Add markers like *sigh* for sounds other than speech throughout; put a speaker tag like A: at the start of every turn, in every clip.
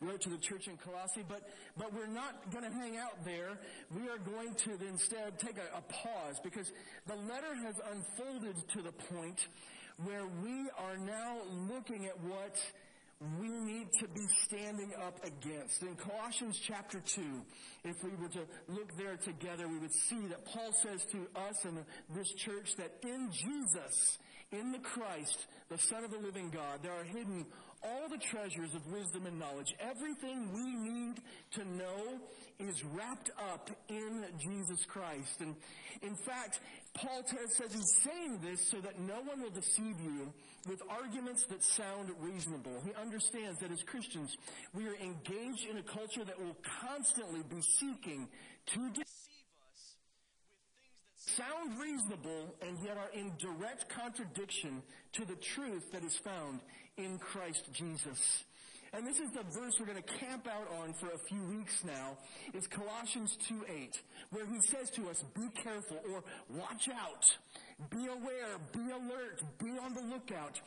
A: Wrote to the church in Colossae, but, but we're not going to hang out there. We are going to instead take a, a pause because the letter has unfolded to the point where we are now looking at what we need to be standing up against. In Colossians chapter 2, if we were to look there together, we would see that Paul says to us in this church that in Jesus, in the Christ, the Son of the living God, there are hidden all the treasures of wisdom and knowledge. Everything we need to know is wrapped up in Jesus Christ. And in fact, Paul says he's saying this so that no one will deceive you with arguments that sound reasonable. He understands that as Christians, we are engaged in a culture that will constantly be seeking to deceive us with things that sound reasonable and yet are in direct contradiction to the truth that is found in Christ Jesus. And this is the verse we're going to camp out on for a few weeks now. Is Colossians 2:8, where he says to us, "Be careful," or "Watch out." Be aware, be alert, be on the lookout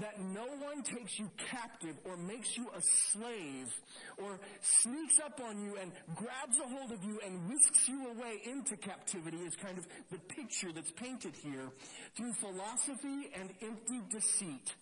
A: that no one takes you captive or makes you a slave or sneaks up on you and grabs a hold of you and whisks you away into captivity is kind of the picture that's painted here through philosophy and empty deceit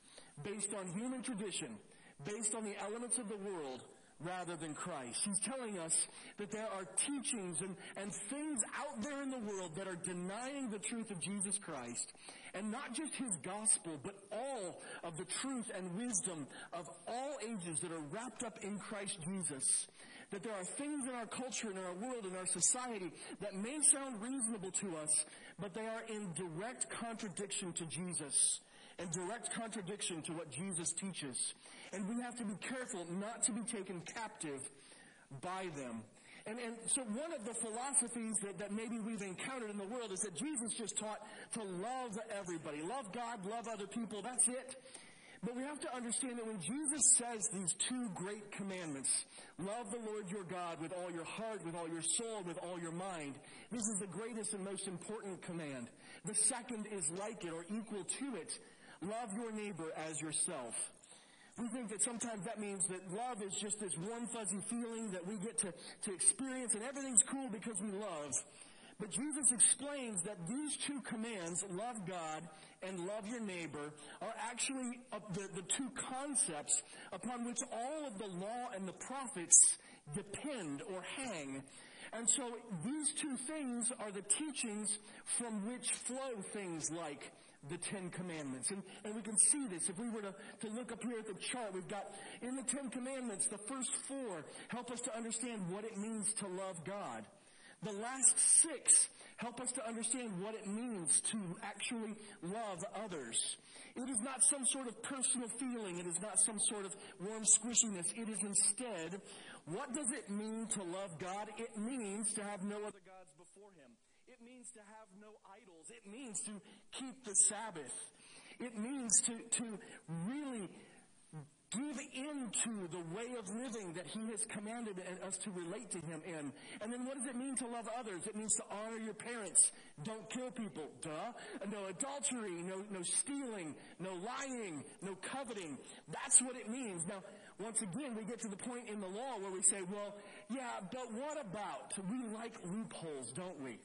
A: based on human tradition, based on the elements of the world, rather than Christ. He's telling us that there are teachings and, and things out there in the world that are denying the truth of Jesus Christ. And not just his gospel, but all of the truth and wisdom of all ages that are wrapped up in Christ Jesus. That there are things in our culture, in our world, in our society that may sound reasonable to us, but they are in direct contradiction to Jesus and direct contradiction to what Jesus teaches. And we have to be careful not to be taken captive by them. And, and so one of the philosophies that, that maybe we've encountered in the world is that Jesus just taught to love everybody. Love God, love other people, that's it. But we have to understand that when Jesus says these two great commandments, love the Lord your God with all your heart, with all your soul, with all your mind, this is the greatest and most important command. The second is like it or equal to it. Love your neighbor as yourself. We think that sometimes that means that love is just this one fuzzy feeling that we get to, to experience and everything's cool because we love. But Jesus explains that these two commands, love God and love your neighbor, are actually uh, the, the two concepts upon which all of the law and the prophets depend or hang. And so these two things are the teachings from which flow things like the Ten Commandments. And, and we can see this. If we were to, to look up here at the chart, we've got in the Ten Commandments, the first four help us to understand what it means to love God. The last six help us to understand what it means to actually love others. It is not some sort of personal feeling. It is not some sort of warm squishiness. It is instead, what does it mean to love God? It means to have no other. It means to have no idols. It means to keep the Sabbath. It means to, to really give into the way of living that He has commanded us to relate to Him in. And then what does it mean to love others? It means to honor your parents. Don't kill people. Duh. No adultery, no, no stealing, no lying, no coveting. That's what it means. Now, once again, we get to the point in the law where we say, well, yeah, but what about? We like loopholes, don't we?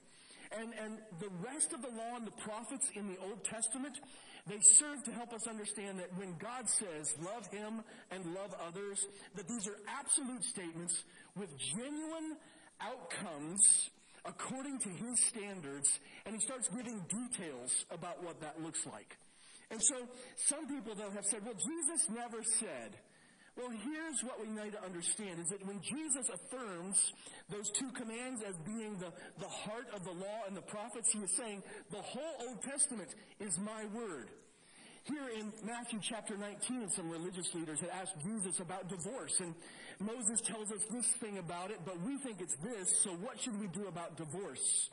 A: And, and the rest of the law and the prophets in the Old Testament, they serve to help us understand that when God says, love Him and love others, that these are absolute statements with genuine outcomes according to His standards, and He starts giving details about what that looks like. And so some people though have said, well, Jesus never said, well, here's what we need to understand is that when Jesus affirms those two commands as being the, the heart of the law and the prophets, he is saying the whole Old Testament is my word. Here in Matthew chapter 19, some religious leaders had asked Jesus about divorce, and Moses tells us this thing about it, but we think it's this, so what should we do about divorce?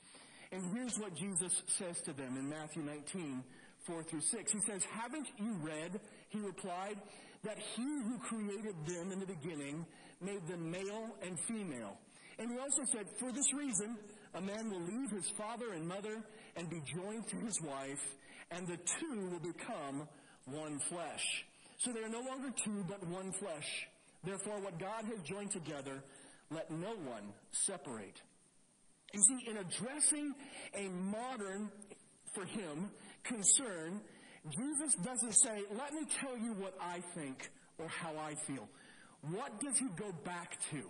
A: And here's what Jesus says to them in Matthew 19, 4 through 6. He says, Haven't you read, he replied, that he who created them in the beginning made them male and female? And he also said, For this reason, a man will leave his father and mother and be joined to his wife, and the two will become one flesh. So they are no longer two, but one flesh. Therefore, what God has joined together, let no one separate. You see, in addressing a modern, for him, concern, Jesus doesn't say, let me tell you what I think or how I feel. What does he go back to?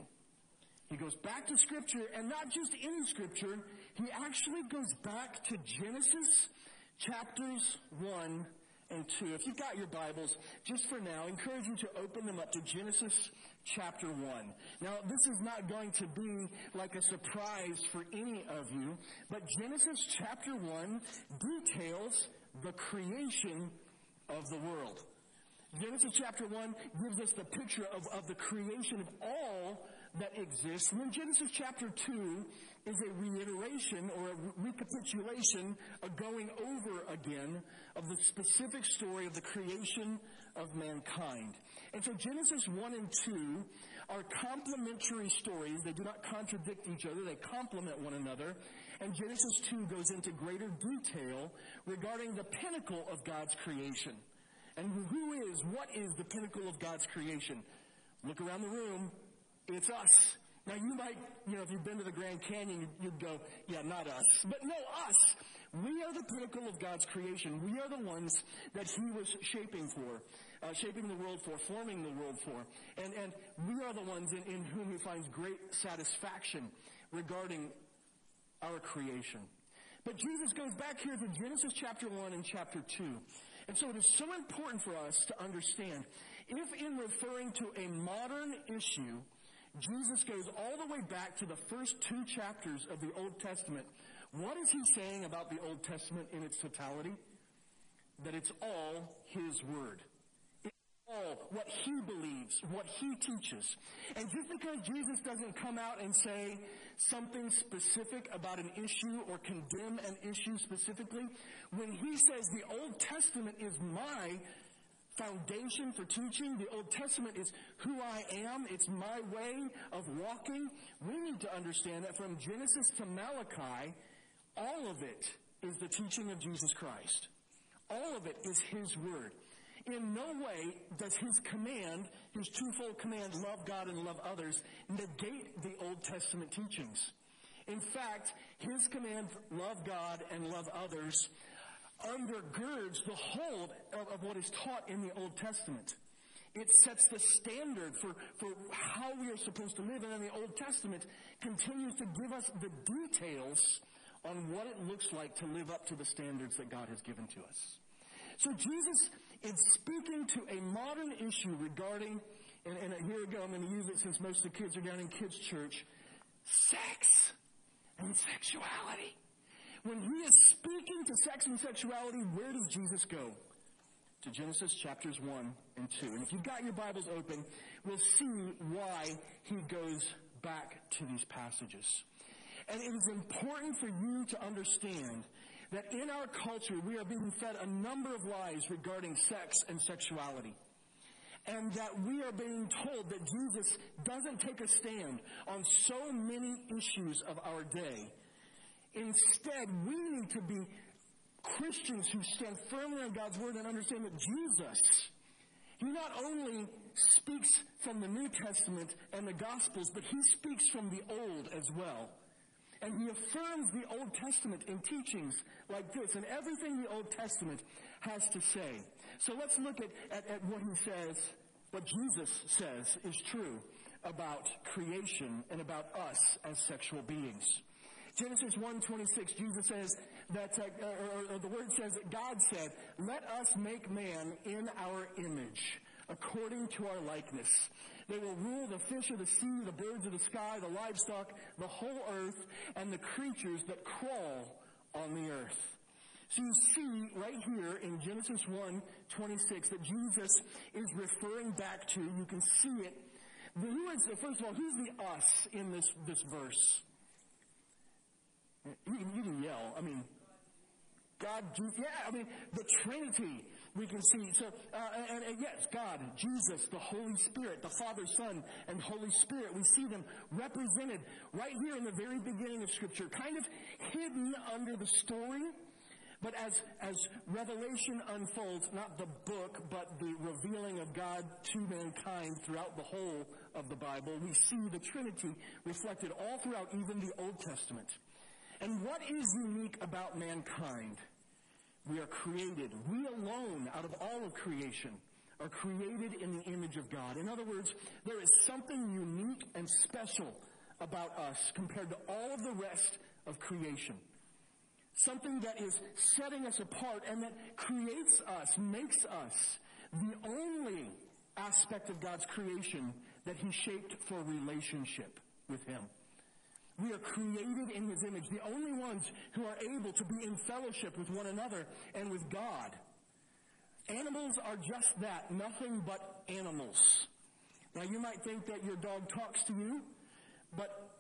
A: He goes back to Scripture, and not just in Scripture, he actually goes back to Genesis chapters 1 and 2. If you've got your Bibles, just for now, I encourage you to open them up to Genesis chapter 1. Now, this is not going to be like a surprise for any of you, but Genesis chapter 1 details the creation of the world. Genesis chapter 1 gives us the picture of, of the creation of all that exists. And then Genesis chapter 2 is a reiteration or a recapitulation, a going over again of the specific story of the creation of mankind. And so Genesis 1 and 2 are complementary stories. They do not contradict each other. They complement one another. And Genesis 2 goes into greater detail regarding the pinnacle of God's creation. And who is, what is the pinnacle of God's creation? Look around the room. It's us. Now you might, you know, if you've been to the Grand Canyon, you'd go, yeah, not us. But no, us. We are the pinnacle of God's creation. We are the ones that He was shaping for, uh, shaping the world for, forming the world for. And, and we are the ones in, in whom He finds great satisfaction regarding our creation. But Jesus goes back here to Genesis chapter 1 and chapter 2. And so it is so important for us to understand if in referring to a modern issue, Jesus goes all the way back to the first two chapters of the Old Testament. What is he saying about the Old Testament in its totality? That it's all his word. All what he believes, what he teaches. And just because Jesus doesn't come out and say something specific about an issue or condemn an issue specifically, when he says the Old Testament is my foundation for teaching. The Old Testament is who I am. It's my way of walking. We need to understand that from Genesis to Malachi, all of it is the teaching of Jesus Christ. All of it is His Word. In no way does His command, His twofold command, love God and love others, negate the Old Testament teachings. In fact, His command, love God and love others, undergirds the whole of, of what is taught in the Old Testament. It sets the standard for, for how we are supposed to live. And then the Old Testament continues to give us the details on what it looks like to live up to the standards that God has given to us. So Jesus is speaking to a modern issue regarding, and, and here we go, I'm going to use it since most of the kids are down in kids' church, sex and sexuality. When he is speaking to sex and sexuality, where does Jesus go? To Genesis chapters 1 and 2. And if you've got your Bibles open, we'll see why he goes back to these passages. And it is important for you to understand that in our culture, we are being fed a number of lies regarding sex and sexuality. And that we are being told that Jesus doesn't take a stand on so many issues of our day Instead, we need to be Christians who stand firmly on God's Word and understand that Jesus, He not only speaks from the New Testament and the Gospels, but He speaks from the Old as well. And He affirms the Old Testament in teachings like this and everything the Old Testament has to say. So let's look at, at, at what He says, what Jesus says is true about creation and about us as sexual beings. Genesis 1:26, Jesus says that, uh, or, or the word says that God said, "Let us make man in our image, according to our likeness. They will rule the fish of the sea, the birds of the sky, the livestock, the whole earth, and the creatures that crawl on the earth." So you see right here in Genesis 1, 26 that Jesus is referring back to, you can see it. Who is, first of all, who's the us in this, this verse? You can, you can yell. I mean, God, yeah, I mean, the Trinity we can see. So, uh, and, and, yes, God, Jesus, the Holy Spirit, the Father, Son, and Holy Spirit, we see them represented right here in the very beginning of Scripture, kind of hidden under the story. But as, as Revelation unfolds, not the book, but the revealing of God to mankind throughout the whole of the Bible, we see the Trinity reflected all throughout even the Old Testament. And what is unique about mankind? We are created, we alone, out of all of creation, are created in the image of God. In other words, there is something unique and special about us compared to all of the rest of creation. Something that is setting us apart and that creates us, makes us the only aspect of God's creation that He shaped for relationship with Him. We are created in His image, the only ones who are able to be in fellowship with one another and with God. Animals are just that, nothing but animals. Now you might think that your dog talks to you, but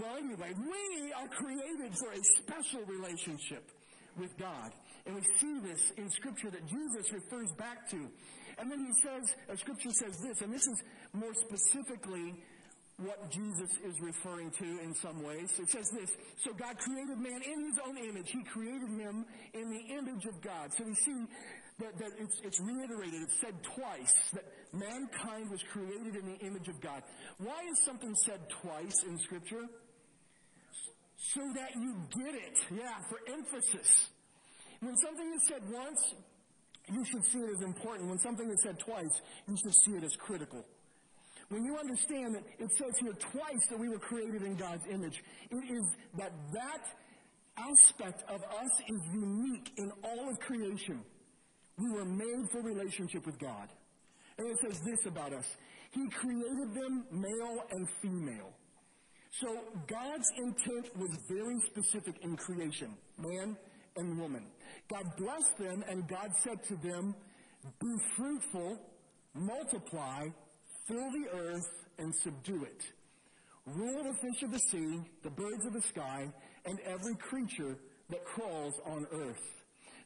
A: well anyway, we are created for a special relationship with God. And we see this in scripture that Jesus refers back to. And then he says, uh, scripture says this, and this is more specifically what Jesus is referring to in some ways. It says this, so God created man in his own image. He created him in the image of God. So we see that, that it's, it's reiterated, it's said twice, that mankind was created in the image of God. Why is something said twice in Scripture? So that you get it. Yeah, for emphasis. When something is said once, you should see it as important. When something is said twice, you should see it as critical. When you understand that it says here twice that we were created in God's image, it is that that aspect of us is unique in all of creation. We were made for relationship with God. And it says this about us. He created them male and female. So God's intent was very specific in creation, man and woman. God blessed them and God said to them, be fruitful, multiply, Fill the earth and subdue it. Rule the fish of the sea, the birds of the sky, and every creature that crawls on earth.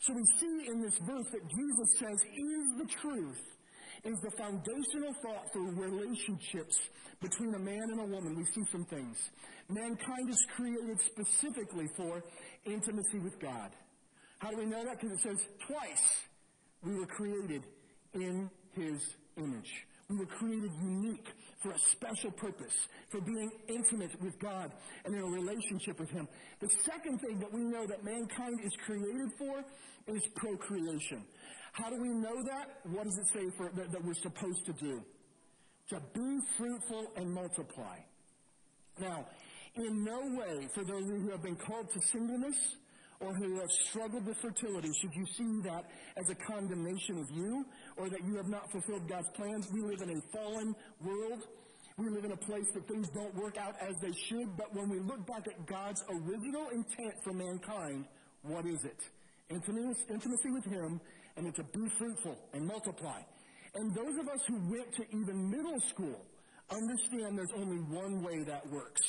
A: So we see in this verse that Jesus says is the truth, is the foundational thought for relationships between a man and a woman. We see some things. Mankind is created specifically for intimacy with God. How do we know that? Because it says twice we were created in His image. We were created unique for a special purpose, for being intimate with God and in a relationship with Him. The second thing that we know that mankind is created for is procreation. How do we know that? What does it say for, that, that we're supposed to do? To be fruitful and multiply. Now, in no way, for those who have been called to singleness, or who have struggled with fertility, should you see that as a condemnation of you or that you have not fulfilled God's plans? We live in a fallen world. We live in a place that things don't work out as they should, but when we look back at God's original intent for mankind, what is it? Intimacy, intimacy with Him, and it's to be fruitful and multiply. And those of us who went to even middle school understand there's only one way that works.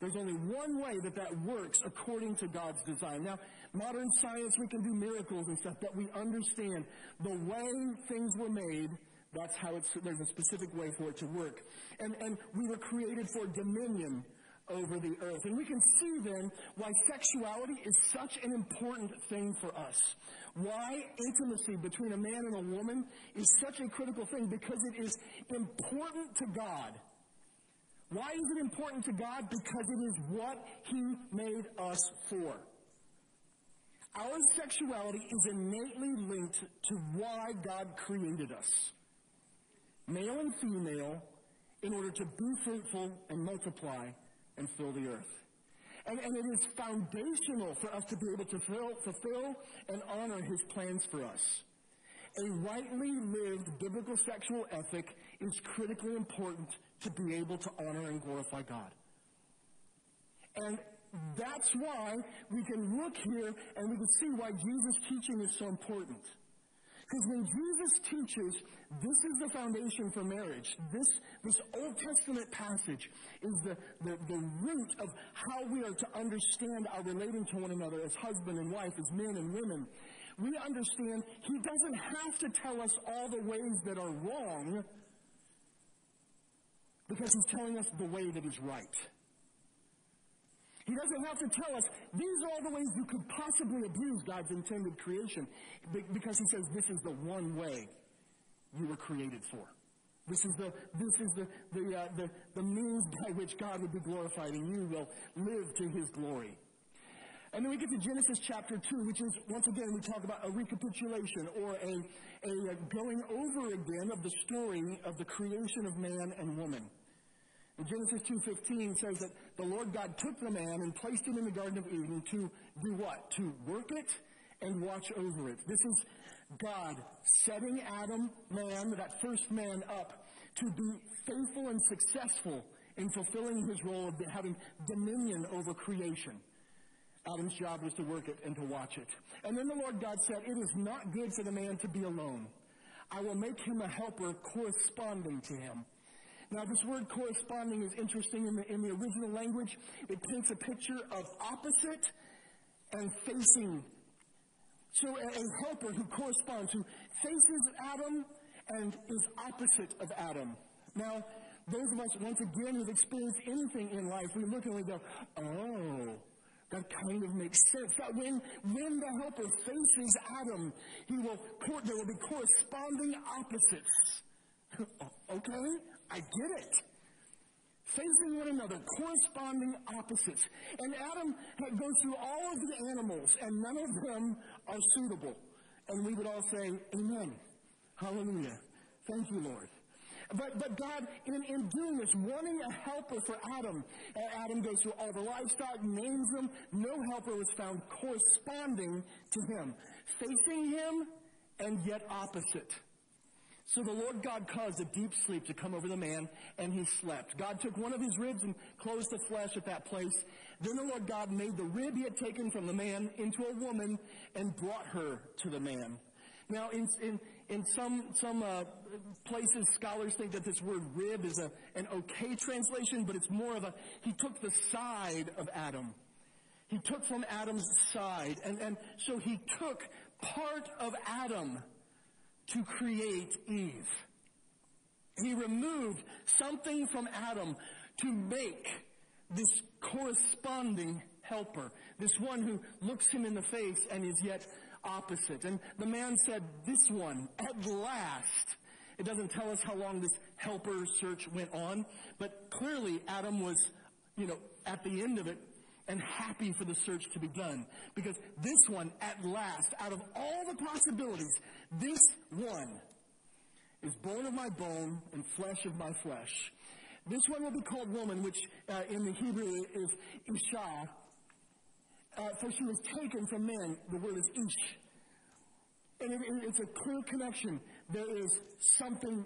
A: There's only one way that that works according to God's design. Now, modern science, we can do miracles and stuff, but we understand the way things were made, that's how it's, there's a specific way for it to work. And, and we were created for dominion over the earth. And we can see then why sexuality is such an important thing for us. Why intimacy between a man and a woman is such a critical thing because it is important to God. Why is it important to God? Because it is what He made us for. Our sexuality is innately linked to why God created us. Male and female, in order to be fruitful and multiply and fill the earth. And, and it is foundational for us to be able to fulfill, fulfill and honor His plans for us. A rightly lived biblical sexual ethic is critically important to be able to honor and glorify God. And that's why we can look here and we can see why Jesus' teaching is so important. Because when Jesus teaches, this is the foundation for marriage. This, this Old Testament passage is the, the, the root of how we are to understand our relating to one another as husband and wife, as men and women. We understand he doesn't have to tell us all the ways that are wrong because he's telling us the way that is right. He doesn't have to tell us, these are all the ways you could possibly abuse God's intended creation, because he says this is the one way you were created for. This is the, this is the, the, uh, the, the means *laughs* by which God would be glorified and you will live to his glory. And then we get to Genesis chapter 2, which is, once again, we talk about a recapitulation or a, a going over again of the story of the creation of man and woman. Genesis 2.15 says that the Lord God took the man and placed him in the Garden of Eden to do what? To work it and watch over it. This is God setting Adam, man, that first man up to be faithful and successful in fulfilling his role of having dominion over creation. Adam's job was to work it and to watch it. And then the Lord God said, It is not good for the man to be alone. I will make him a helper corresponding to him. Now, this word corresponding is interesting in the, in the original language. It paints a picture of opposite and facing. So, a, a helper who corresponds, who faces Adam and is opposite of Adam. Now, those of us, once again, who've experienced anything in life, we look and we go, oh, that kind of makes sense. That when, when the helper faces Adam, he will, there will be corresponding opposites. *laughs* okay? I get it. Facing one another, corresponding opposites. And Adam goes through all of the animals, and none of them are suitable. And we would all say, Amen. Hallelujah. Thank you, Lord. But, but God, in, in doing this, wanting a helper for Adam, Adam goes through all the livestock, names them. No helper was found corresponding to him, facing him, and yet opposite. So the Lord God caused a deep sleep to come over the man, and he slept. God took one of his ribs and closed the flesh at that place. Then the Lord God made the rib he had taken from the man into a woman and brought her to the man. Now, in, in, in some, some uh, places, scholars think that this word rib is a, an okay translation, but it's more of a, he took the side of Adam. He took from Adam's side. And, and so he took part of Adam to create Eve. He removed something from Adam to make this corresponding helper, this one who looks him in the face and is yet opposite. And the man said, This one, at last. It doesn't tell us how long this helper search went on, but clearly Adam was, you know, at the end of it, and happy for the search to be done. Because this one, at last, out of all the possibilities, this one is bone of my bone and flesh of my flesh. This one will be called woman, which uh, in the Hebrew is Isha. Uh, for she was taken from man. The word is Ish. And it, it, it's a clear connection. There is something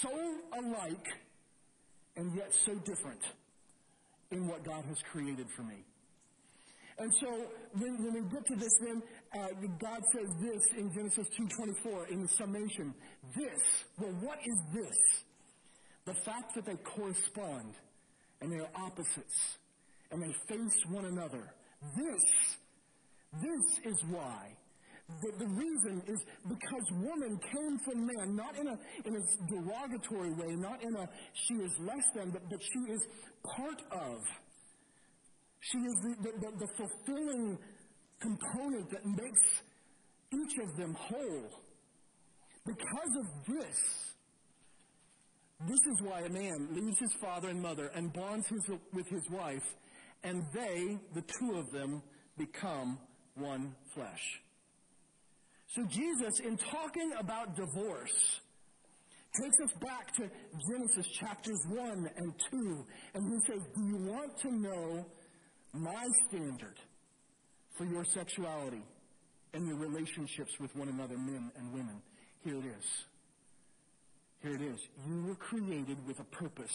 A: so alike and yet so different in what God has created for me. And so when, when we get to this, then uh, God says this in Genesis 2:24 in the summation. This, well, what is this? The fact that they correspond and they are opposites and they face one another. This, this is why. The, the reason is because woman came from man, not in a, in a derogatory way, not in a she is less than, but, but she is part of. She is the, the, the, fulfilling component that makes each of them whole. Because of this, this is why a man leaves his father and mother and bonds his, with his wife, and they, the two of them, become one flesh. So Jesus, in talking about divorce, takes us back to Genesis chapters 1 and 2, and he says, Do you want to know my standard for your sexuality and your relationships with one another, men and women? Here it is. Here it is. You were created with a purpose.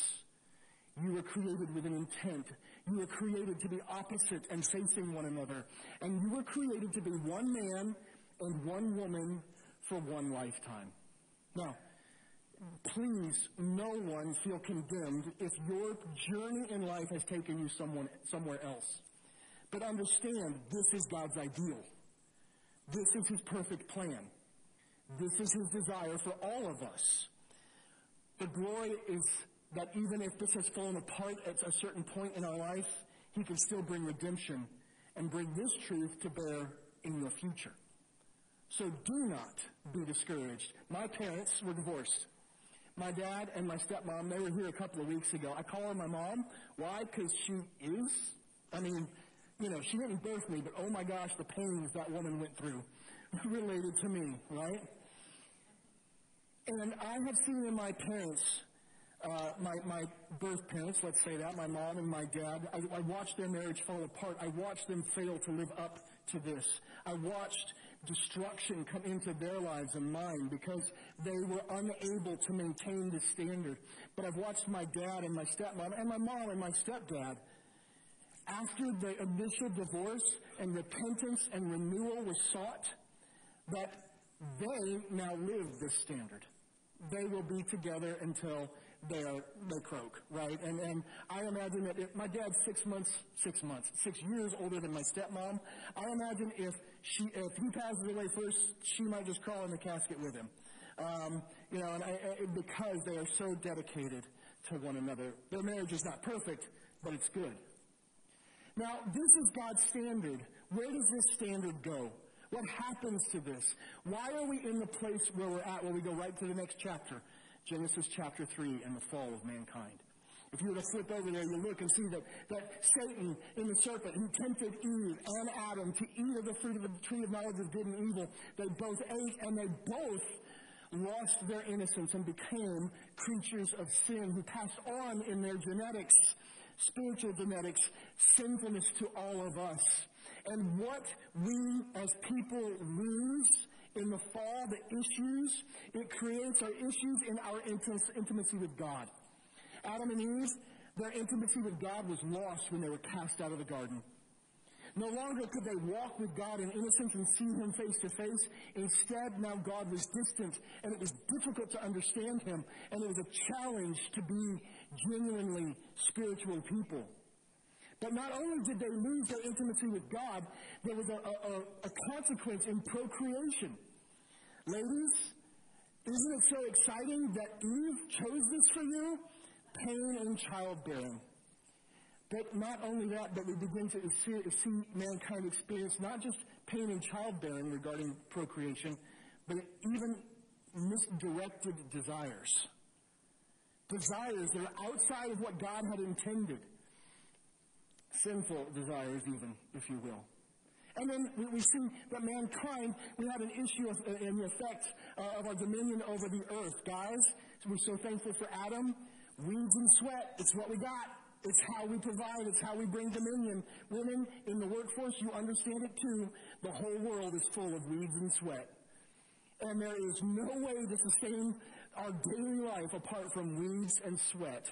A: You were created with an intent. You were created to be opposite and facing one another. And you were created to be one man and one woman for one lifetime. Now, please, no one feel condemned if your journey in life has taken you someone, somewhere else. But understand, this is God's ideal. This is His perfect plan. This is His desire for all of us. The glory is that even if this has fallen apart at a certain point in our life, He can still bring redemption and bring this truth to bear in your future. So do not be discouraged. My parents were divorced. My dad and my stepmom, they were here a couple of weeks ago. I call her my mom. Why? Because she is. I mean, you know, she didn't birth me, but oh my gosh, the pains that woman went through *laughs* related to me, right? And I have seen in my parents, uh, my, my birth parents, let's say that, my mom and my dad, I, I watched their marriage fall apart. I watched them fail to live up to this. I watched destruction come into their lives and mine because they were unable to maintain the standard. But I've watched my dad and my stepmom and my mom and my stepdad after the initial divorce and repentance and renewal was sought, that they now live this standard. They will be together until they are they croak, right? And and I imagine that if my dad's six months, six months, six years older than my stepmom. I imagine if she if he passes away first, she might just crawl in the casket with him, um, you know, and I, I, because they are so dedicated to one another. Their marriage is not perfect, but it's good. Now, this is God's standard. Where does this standard go? What happens to this? Why are we in the place where we're at, where we go right to the next chapter? Genesis chapter 3 and the fall of mankind. If you were to flip over there, you look and see that, that Satan in the serpent, who tempted Eve and Adam to eat of the fruit of the tree of knowledge of good and evil, they both ate and they both lost their innocence and became creatures of sin who passed on in their genetics spiritual genetics, sinfulness to all of us. And what we as people lose in the fall, the issues, it creates are issues in our intimacy with God. Adam and Eve, their intimacy with God was lost when they were cast out of the garden. No longer could they walk with God in innocence and see Him face to face. Instead, now God was distant, and it was difficult to understand Him, and it was a challenge to be genuinely spiritual people. But not only did they lose their intimacy with God, there was a, a, a consequence in procreation. Ladies, isn't it so exciting that Eve chose this for you? Pain and childbearing. But not only that, but we begin to see, see mankind experience not just pain and childbearing regarding procreation, but even misdirected desires. Desires that are outside of what God had intended. Sinful desires, even, if you will. And then we, we see that mankind, we have an issue of, uh, in the effect uh, of our dominion over the earth. Guys, we're so thankful for Adam. Weeds and sweat, it's what we got. It's how we provide. It's how we bring dominion. Women in the workforce, you understand it too. The whole world is full of weeds and sweat. And there is no way to sustain our daily life apart from weeds and sweat.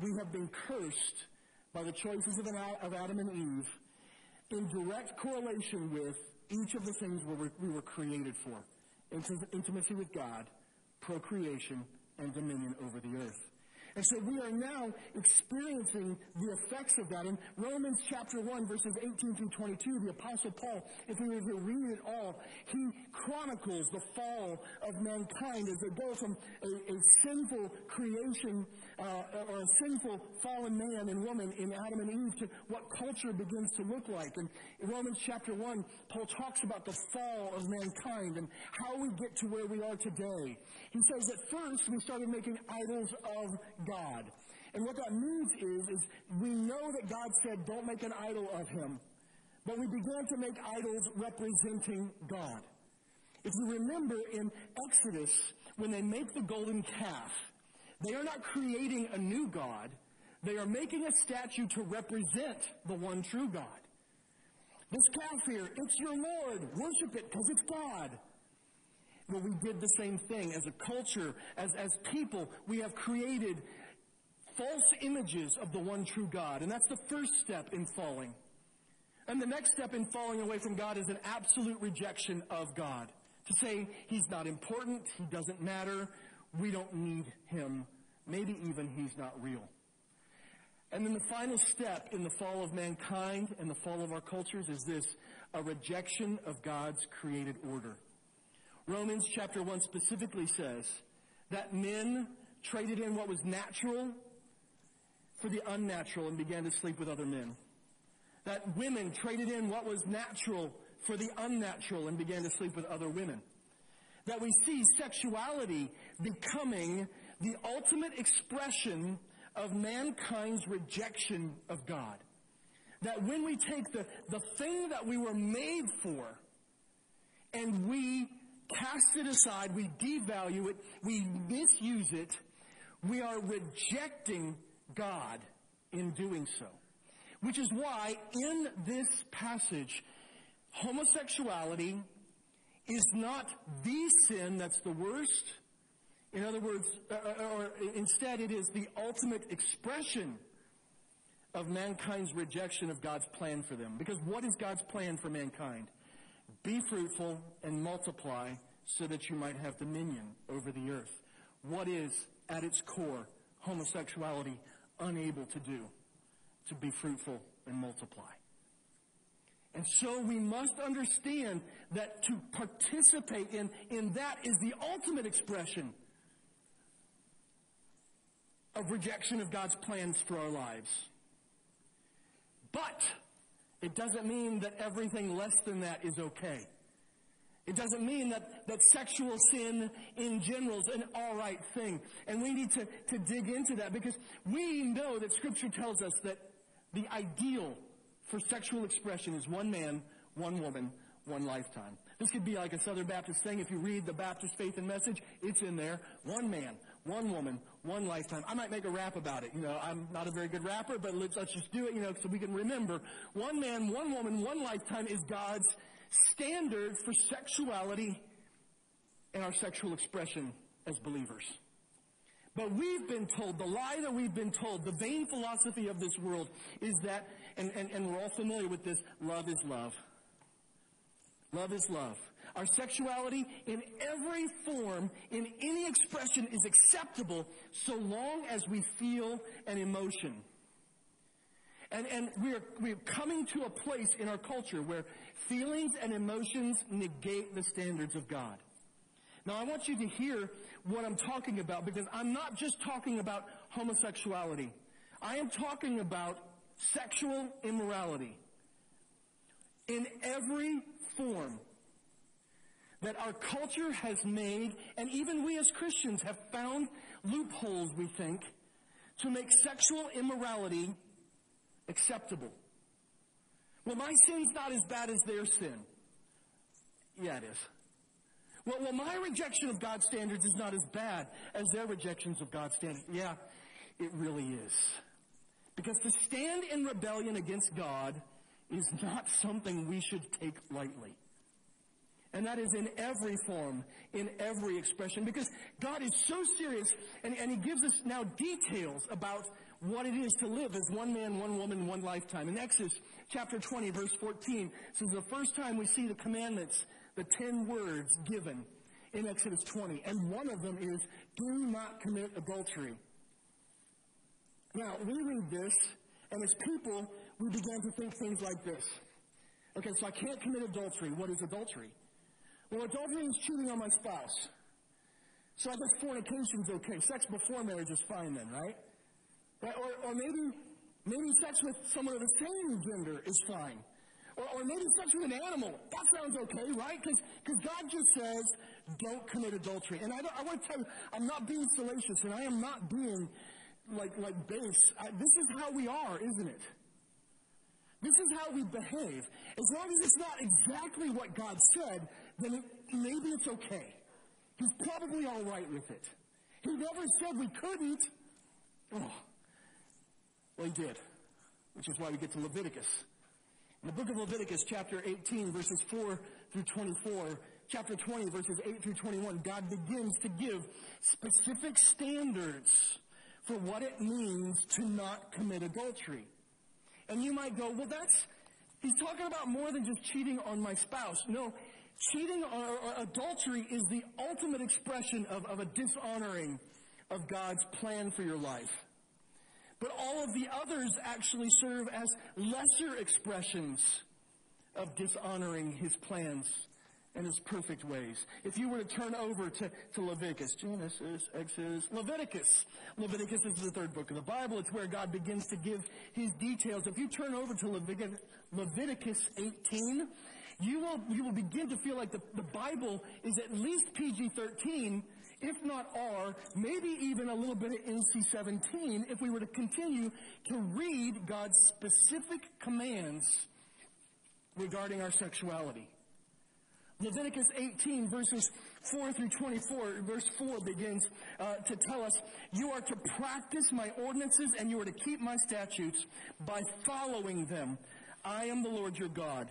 A: We have been cursed by the choices of, Adam and Eve in direct correlation with each of the things we were created for. Intimacy with God, procreation, and dominion over the earth. And so we are now experiencing the effects of that. In Romans chapter 1, verses 18 through 22, the Apostle Paul, if we were to read it all, he chronicles the fall of mankind as they go from a, a sinful creation uh, or a sinful fallen man and woman in Adam and Eve to what culture begins to look like. And in Romans chapter 1, Paul talks about the fall of mankind and how we get to where we are today. He says that first we started making idols of God. And what that means is, is we know that God said, don't make an idol of him. But we began to make idols representing God. If you remember in Exodus, when they make the golden calf, they are not creating a new God. They are making a statue to represent the one true God. This calf here, it's your Lord. Worship it because it's God. Well, we did the same thing as a culture, as, as people. We have created false images of the one true God. And that's the first step in falling. And the next step in falling away from God is an absolute rejection of God. To say he's not important, he doesn't matter, we don't need him, maybe even he's not real. And then the final step in the fall of mankind and the fall of our cultures is this a rejection of God's created order. Romans chapter 1 specifically says that men traded in what was natural for the unnatural and began to sleep with other men. That women traded in what was natural for the unnatural and began to sleep with other women. That we see sexuality becoming the ultimate expression of mankind's rejection of God. That when we take the, the thing that we were made for and we cast it aside, we devalue it, we misuse it, we are rejecting God in doing so. Which is why in this passage, homosexuality is not the sin that's the worst. In other words, uh, uh, or instead it is the ultimate expression of mankind's rejection of God's plan for them. Because what is God's plan for mankind? Be fruitful and multiply so that you might have dominion over the earth. What is, at its core, homosexuality unable to do? To be fruitful and multiply. And so we must understand that to participate in, in that is the ultimate expression of rejection of God's plans for our lives. But it doesn't mean that everything less than that is okay. It doesn't mean that, that sexual sin in general is an alright thing. And we need to, to dig into that because we know that scripture tells us that the ideal for sexual expression is one man, one woman, one lifetime. This could be like a Southern Baptist thing. If you read the Baptist Faith and Message, it's in there. One man, one woman, one lifetime. I might make a rap about it. You know, I'm not a very good rapper, but let's, let's just do it, you know, so we can remember. One man, one woman, one lifetime is God's standard for sexuality and our sexual expression as believers. But we've been told, the lie that we've been told, the vain philosophy of this world is that, and, and, and we're all familiar with this, love is love. Love is love. Our sexuality in every form, in any expression is acceptable so long as we feel an emotion. And, and we're, we're coming to a place in our culture where feelings and emotions negate the standards of God. Now I want you to hear what I'm talking about because I'm not just talking about homosexuality. I am talking about sexual immorality in every form that our culture has made, and even we as Christians have found loopholes, we think, to make sexual immorality acceptable. Well, my sin's not as bad as their sin. Yeah, it is. Well, well, my rejection of God's standards is not as bad as their rejections of God's standards. Yeah, it really is. Because to stand in rebellion against God is not something we should take lightly. And that is in every form, in every expression, because God is so serious, and, and He gives us now details about what it is to live as one man, one woman, one lifetime. In Exodus chapter 20, verse 14, this is the first time we see the commandments, the ten words given in Exodus 20. And one of them is, do not commit adultery. Now, we read this, and as people, we began to think things like this. Okay, so I can't commit adultery. What is adultery? Well, adultery is cheating on my spouse. So I guess fornication's okay. Sex before marriage is fine then, right? right? Or, or maybe, maybe sex with someone of the same gender is fine. Or, or maybe sex with an animal. That sounds okay, right? Because God just says, don't commit adultery. And I, I want to tell you, I'm not being salacious and I am not being like, like base. I, this is how we are, isn't it? This is how we behave. As long as it's not exactly what God said, then it, maybe it's okay. He's probably all right with it. He never said we couldn't. Oh. Well, he did, which is why we get to Leviticus. In the book of Leviticus, chapter 18, verses 4 through 24, chapter 20, verses 8 through 21, God begins to give specific standards for what it means to not commit adultery. And you might go, well, that's, he's talking about more than just cheating on my spouse. No, cheating or, or adultery is the ultimate expression of, of a dishonoring of God's plan for your life. But all of the others actually serve as lesser expressions of dishonoring his plans and his perfect ways. If you were to turn over to, to Leviticus, Genesis, Exodus, Leviticus. Leviticus is the third book of the Bible. It's where God begins to give his details. If you turn over to Leviticus, Leviticus 18, you will, you will begin to feel like the, the Bible is at least PG-13, if not R, maybe even a little bit of NC-17, if we were to continue to read God's specific commands regarding our sexuality. Leviticus 18 verses 4 through 24, verse 4 begins uh, to tell us, You are to practice my ordinances and you are to keep my statutes by following them. I am the Lord your God.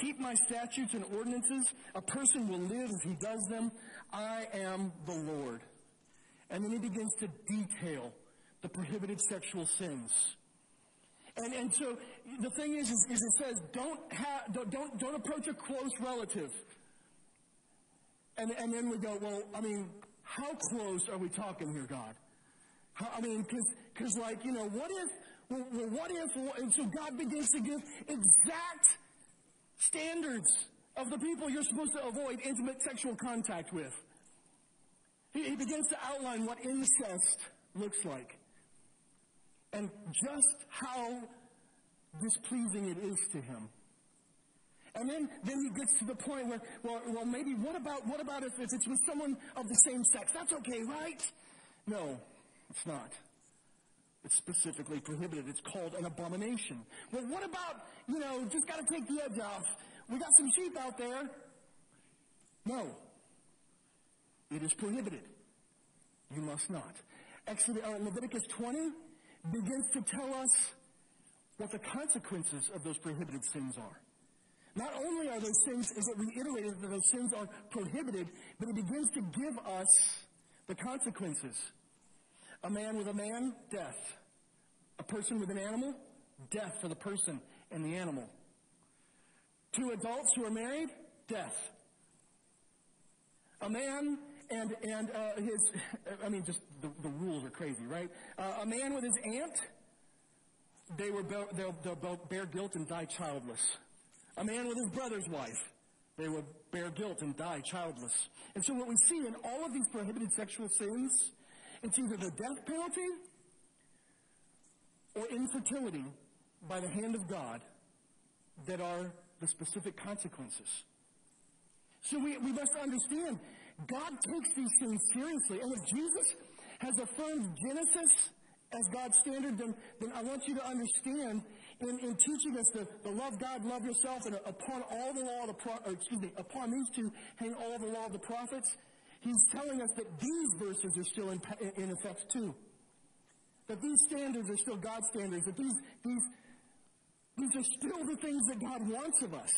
A: Keep my statutes and ordinances. A person will live if he does them. I am the Lord. And then he begins to detail the prohibited sexual sins. And, and so the thing is, is, is it says, don't, have, don't, don't, don't approach a close relative. And, and then we go, well, I mean, how close are we talking here, God? How, I mean, because, like, you know, what if, well, what if, and so God begins to give exact standards of the people you're supposed to avoid intimate sexual contact with. He, he begins to outline what incest looks like and just how displeasing it is to him. And then, then he gets to the point where, well, well maybe what about, what about if, if it's with someone of the same sex? That's okay, right? No, it's not. It's specifically prohibited. It's called an abomination. Well, what about, you know, just got to take the edge off. We got some sheep out there. No. It is prohibited. You must not. Exodus, uh, Leviticus 20 begins to tell us what the consequences of those prohibited sins are. Not only are those sins, is it reiterated that those sins are prohibited, but it begins to give us the consequences. A man with a man, death. A person with an animal, death for the person and the animal. Two adults who are married, death. A man and, and uh, his, I mean, just the, the rules are crazy, right? Uh, a man with his aunt, they were, they'll, they'll bear guilt and die childless. A man with his brother's wife, they will bear guilt and die childless. And so what we see in all of these prohibited sexual sins, it's either the death penalty or infertility by the hand of God that are the specific consequences. So we, we must understand God takes these things seriously. And if Jesus has affirmed Genesis as God's standard, then, then I want you to understand in, in teaching us the, to love God, love yourself, and upon all the law the pro- excuse me, upon these two hang all the law of the prophets, he's telling us that these verses are still in, in effect too. That these standards are still God's standards, that these, these, these are still the things that God wants of us.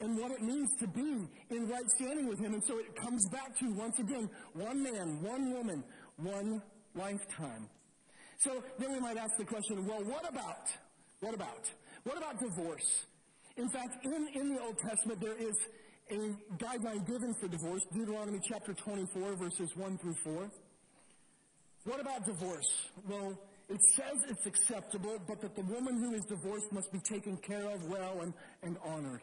A: And what it means to be in right standing with Him. And so it comes back to, once again, one man, one woman, one lifetime. So then we might ask the question, well, what about? What about? What about divorce? In fact, in, in the Old Testament, there is a guideline given for divorce, Deuteronomy chapter 24, verses 1 through 4. What about divorce? Well, it says it's acceptable, but that the woman who is divorced must be taken care of well and, and honored.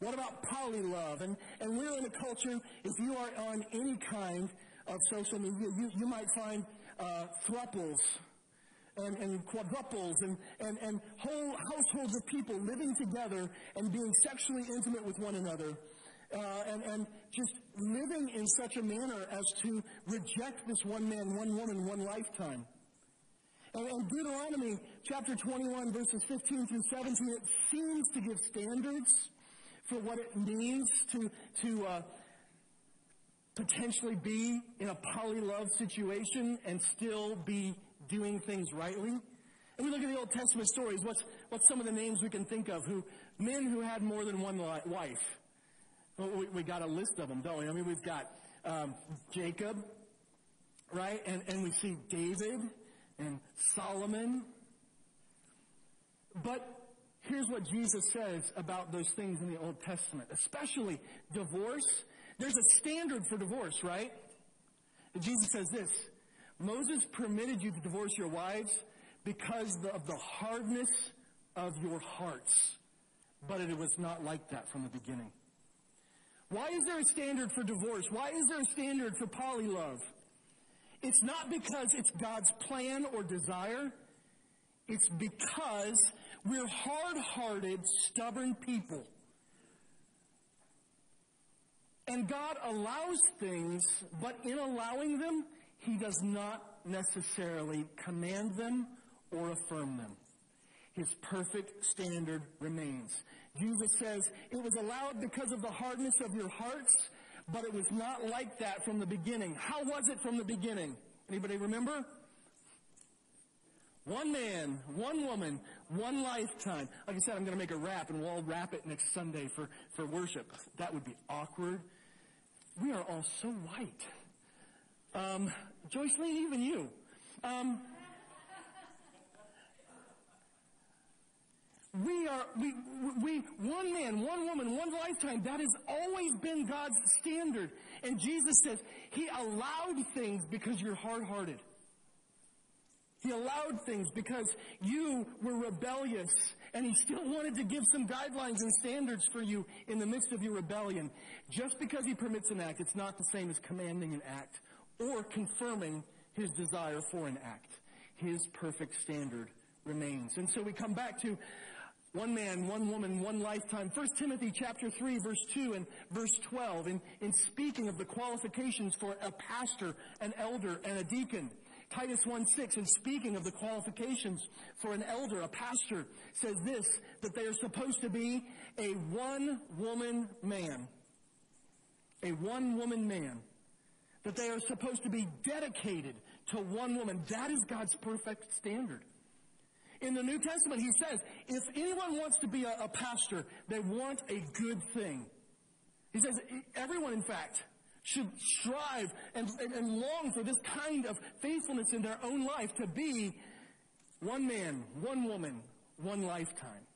A: What about polylove? And, and we're in a culture, if you are on any kind of social media, you, you might find uh, thruples and, and quadruples and, and, and whole households of people living together and being sexually intimate with one another. Uh, and, and just living in such a manner as to reject this one man, one woman, one lifetime. And, and Deuteronomy chapter 21, verses 15 through 17, it seems to give standards for what it means to, to uh, potentially be in a poly love situation and still be doing things rightly. And we look at the Old Testament stories. What's, what's some of the names we can think of? Who men who had more than one wife. We, we got a list of them, don't we? I mean, we've got um, Jacob, right? And, and we see David and Solomon. But here's what Jesus says about those things in the Old Testament, especially divorce. There's a standard for divorce, right? Jesus says this Moses permitted you to divorce your wives because of the hardness of your hearts. But it was not like that from the beginning. Why is there a standard for divorce? Why is there a standard for polylove? It's not because it's God's plan or desire. It's because we're hard-hearted, stubborn people. And God allows things, but in allowing them, He does not necessarily command them or affirm them. His perfect standard remains. Jesus says, it was allowed because of the hardness of your hearts, but it was not like that from the beginning. How was it from the beginning? Anybody remember? One man, one woman, one lifetime. Like I said, I'm going to make a rap and we'll all rap it next Sunday for, for worship. That would be awkward. We are all so white. Um, Joyce Lee, even you. Um, we are, we, we, one man, one woman, one lifetime, that has always been God's standard. And Jesus says, He allowed things because you're hard hearted. He allowed things because you were rebellious and he still wanted to give some guidelines and standards for you in the midst of your rebellion. Just because he permits an act, it's not the same as commanding an act or confirming his desire for an act. His perfect standard remains. And so we come back to one man, one woman, one lifetime. 1 Timothy chapter 3 verse 2 and verse 12 in, in speaking of the qualifications for a pastor, an elder, and a deacon. Titus 1 6, in speaking of the qualifications for an elder, a pastor, says this, that they are supposed to be a one woman man. A one woman man. That they are supposed to be dedicated to one woman. That is God's perfect standard. In the New Testament, he says, if anyone wants to be a, a pastor, they want a good thing. He says, everyone, in fact, should strive and, and, and, long for this kind of faithfulness in their own life to be one man, one woman, one lifetime.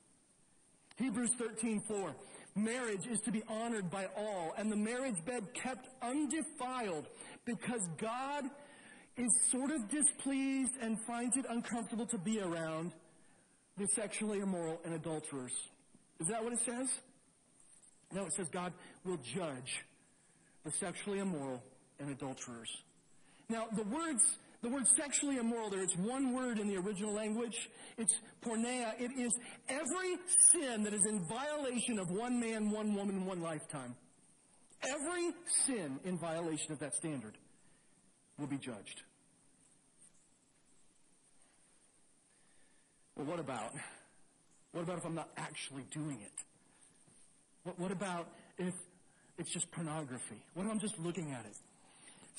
A: Hebrews 13:4 Marriage is to be honored by all and the marriage bed kept undefiled because God is sort of displeased and finds it uncomfortable to be around the sexually immoral and adulterers. Is that what it says? No, it says God will judge the sexually immoral and adulterers. Now, the words, the word sexually immoral there, it's one word in the original language. It's porneia. It is every sin that is in violation of one man, one woman, one lifetime. Every sin in violation of that standard will be judged. Well, what about? What about if I'm not actually doing it? What, what about if it's just pornography. What if I'm just looking at it?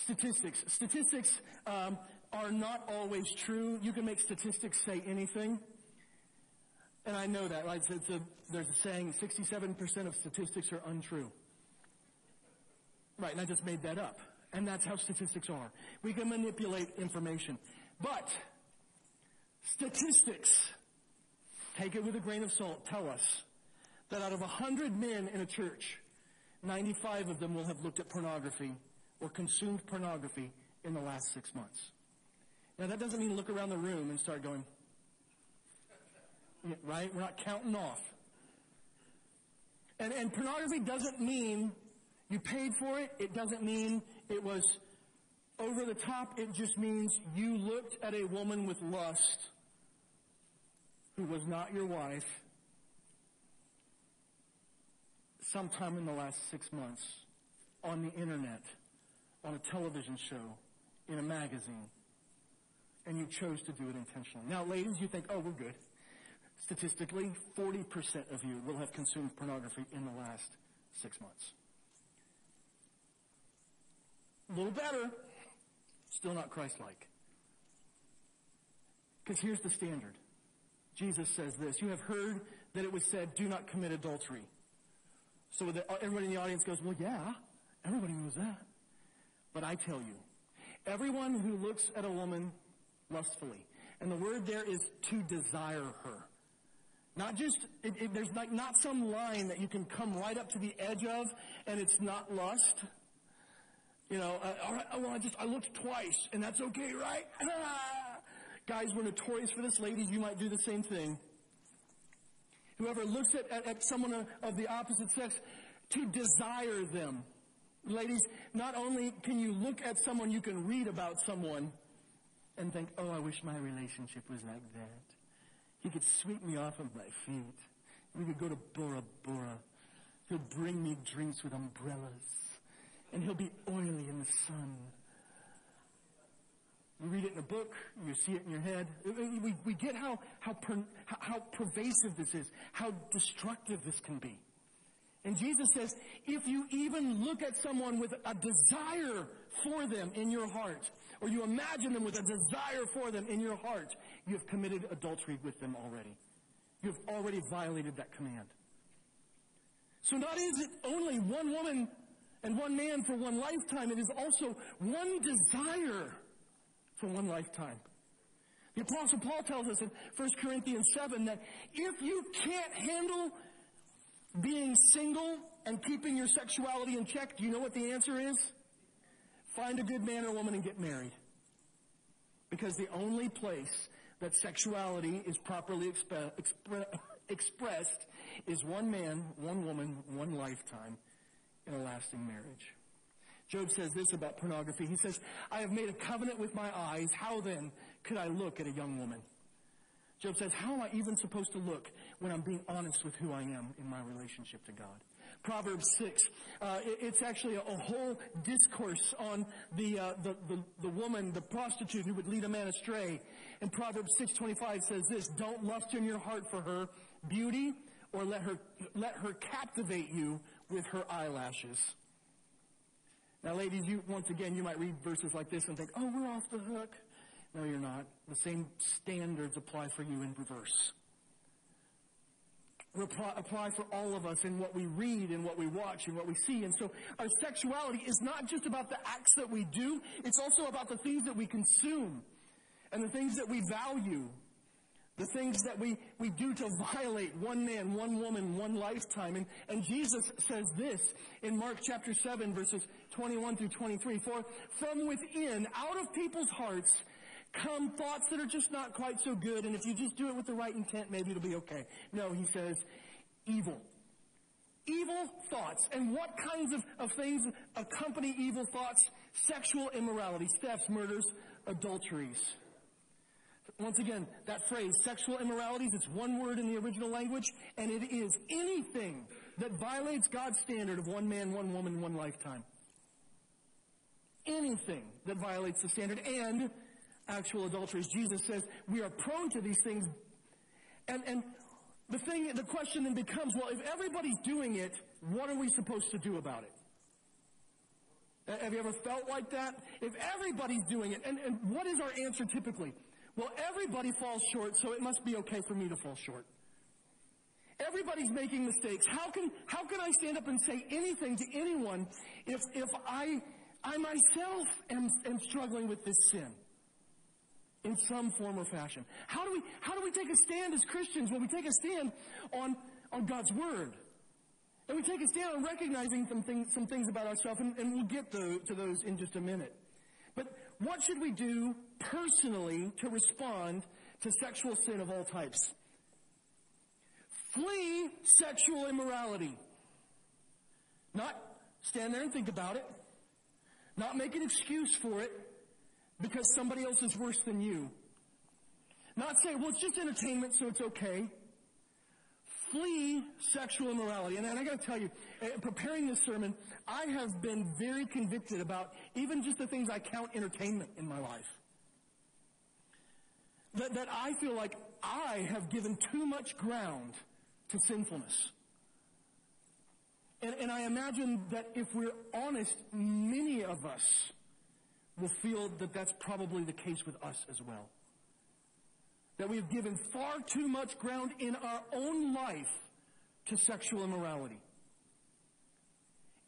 A: Statistics. Statistics um, are not always true. You can make statistics say anything. And I know that. Right? A, there's a saying 67% of statistics are untrue. Right, and I just made that up. And that's how statistics are. We can manipulate information. But statistics, take it with a grain of salt, tell us that out of 100 men in a church, 95 of them will have looked at pornography or consumed pornography in the last six months. Now, that doesn't mean look around the room and start going, right? We're not counting off. And, and pornography doesn't mean you paid for it. It doesn't mean it was over the top. It just means you looked at a woman with lust who was not your wife sometime in the last six months on the internet, on a television show, in a magazine, and you chose to do it intentionally. Now, ladies, you think, oh, we're good. Statistically, 40% of you will have consumed pornography in the last six months. A little better, still not Christ like. Because here's the standard. Jesus says this You have heard that it was said, Do not commit adultery. So uh, everybody in the audience goes, well, yeah, everybody knows that. But I tell you, Everyone who looks at a woman lustfully. And the word there is to desire her. Not just, it, it, there's like not some line that you can come right up to the edge of and it's not lust. You know, uh, all right, well, I just, I looked twice and that's okay, right? *laughs* Guys, we're notorious for this. Ladies, you might do the same thing. Whoever looks at, at, at someone of the opposite sex to desire them. Ladies, not only can you look at someone, you can read about someone and think, oh, I wish my relationship was like that. He could sweep me off of my feet. We could go to Bora Bora. He'll bring me drinks with umbrellas. And he'll be oily in the sun. You read it in a book, you see it in your head. Uh, uh, we, we get how, how, per, how pervasive this is, how destructive this can be. And Jesus says, if you even look at someone with a desire for them in your heart, or you imagine them with a desire for them in your heart, you have committed adultery with them already. You have already violated that command. So not is it only one woman and one man for one lifetime, it is also one desire for one lifetime. The apostle Paul tells us in 1 Corinthians 7 that if you can't handle being single and keeping your sexuality in check, do you know what the answer is? Find a good man or woman and get married. Because the only place that sexuality is properly exp- expre- *laughs* expressed is one man, one woman, one lifetime in a lasting marriage. Job says this about pornography. He says, I have made a covenant with my eyes. How then could I look at a young woman? Job says, How am I even supposed to look when I'm being honest with who I am in my relationship to God? Proverbs 6. Uh, it, it's actually a, a, whole discourse on the, uh, the, the, the, woman, the prostitute who would lead a man astray. And Proverbs 6.25 says this, Don't lust in your heart for her beauty or let her, let her captivate you with her eyelashes. Now, ladies, you, once again, you might read verses like this and think, oh, we're off the hook. No, you're not. The same standards apply for you in reverse. Reply, apply for all of us in what we read and what we watch and what we see. And so our sexuality is not just about the acts that we do, it's also about the things that we consume and the things that we value the things that we, we do to violate one man, one woman, one lifetime. And, and Jesus says this in Mark chapter 7 verses 21 through 23. For from within, out of people's hearts, come thoughts that are just not quite so good. And if you just do it with the right intent, maybe it'll be okay. No, he says, evil. Evil thoughts. And what kinds of, of things accompany evil thoughts? Sexual immorality, thefts, murders, adulteries. Once again, that phrase, sexual immoralities, it's one word in the original language, and it is anything that violates God's standard of one man, one woman, one lifetime. Anything that violates the standard and actual adulteries. Jesus says we are prone to these things. And, and the thing, the question then becomes, well, if everybody's doing it, what are we supposed to do about it? Have you ever felt like that? If everybody's doing it, and, and what is our answer typically? Well, everybody falls short, so it must be okay for me to fall short. Everybody's making mistakes. How can, how can I stand up and say anything to anyone if, if I, I myself am, am struggling with this sin? In some form or fashion. How do we, how do we take a stand as Christians? Well, we take a stand on, on God's Word. And we take a stand on recognizing some things, some things about ourselves, and, and we'll get to, to those in just a minute. What should we do personally to respond to sexual sin of all types? Flee sexual immorality. Not stand there and think about it. Not make an excuse for it because somebody else is worse than you. Not say, well, it's just entertainment, so it's okay flee sexual immorality. And, and I got to tell you, uh, preparing this sermon, I have been very convicted about even just the things I count entertainment in my life. That, that I feel like I have given too much ground to sinfulness. And, and I imagine that if we're honest, many of us will feel that that's probably the case with us as well that we have given far too much ground in our own life to sexual immorality.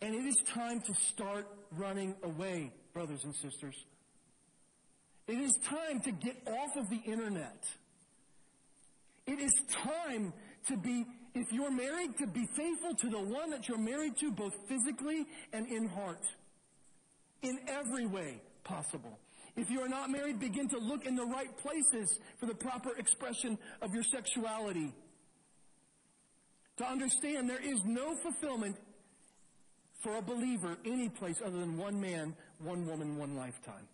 A: And it is time to start running away, brothers and sisters. It is time to get off of the internet. It is time to be, if you're married, to be faithful to the one that you're married to, both physically and in heart. In every way possible. If you are not married, begin to look in the right places for the proper expression of your sexuality. To understand there is no fulfillment for a believer any place other than one man, one woman, one lifetime.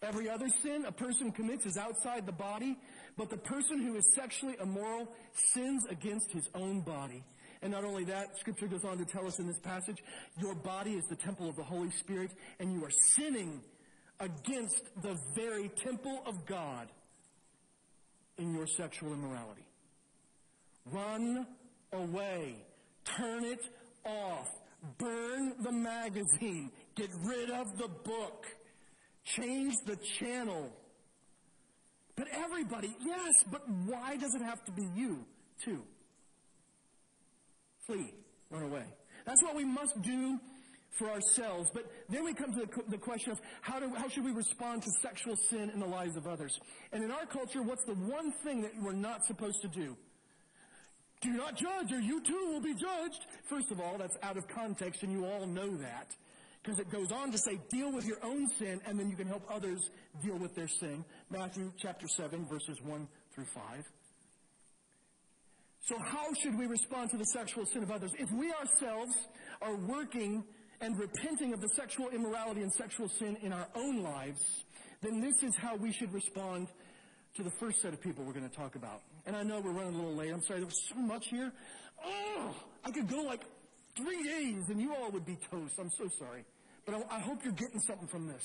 A: Every other sin a person commits is outside the body, but the person who is sexually immoral sins against his own body. And not only that, scripture goes on to tell us in this passage, your body is the temple of the Holy Spirit, and you are sinning against the very temple of God in your sexual immorality. Run away. Turn it off. Burn the magazine. Get rid of the book. Change the channel. But everybody, yes, but why does it have to be you, too? Flee. Run away. That's what we must do for ourselves. But then we come to the, question of how, do, how should we respond to sexual sin in the lives of others? And in our culture, what's the one thing that we're not supposed to do? Do not judge, or you too will be judged. First of all, that's out of context, and you all know that. Because it goes on to say, deal with your own sin, and then you can help others deal with their sin. Matthew chapter 7, verses 1 through 5. So how should we respond to the sexual sin of others? If we ourselves are working and repenting of the sexual immorality and sexual sin in our own lives, then this is how we should respond to the first set of people we're going to talk about. And I know we're running a little late. I'm sorry. There was so much here. Oh, I could go like three days and you all would be toast. I'm so sorry. But I, I hope you're getting something from this.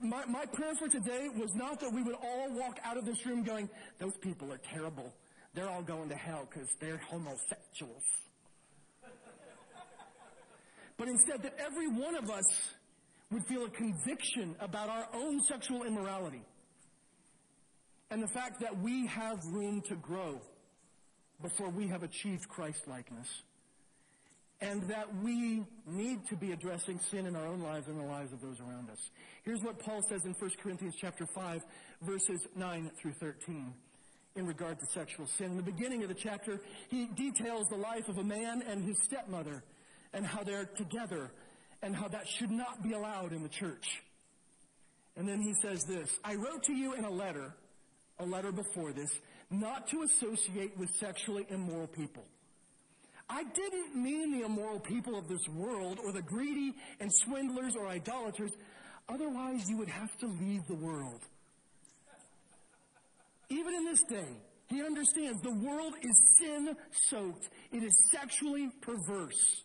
A: My, my prayer for today was not that we would all walk out of this room going, those people are terrible. They're all going to hell because they're homosexuals but instead that every one of us would feel a conviction about our own sexual immorality and the fact that we have room to grow before we have achieved Christ likeness. And that we need to be addressing sin in our own lives and the lives of those around us. Here's what Paul says in 1 Corinthians chapter 5, verses 9 through 13 in regard to sexual sin. In the beginning of the chapter, he details the life of a man and his stepmother and how they're together and how that should not be allowed in the church. And then he says this, I wrote to you in a letter, a letter before this, not to associate with sexually immoral people. I didn't mean the immoral people of this world or the greedy and swindlers or idolaters. Otherwise, you would have to leave the world. Even in this day, he understands the world is sin soaked. It is sexually perverse.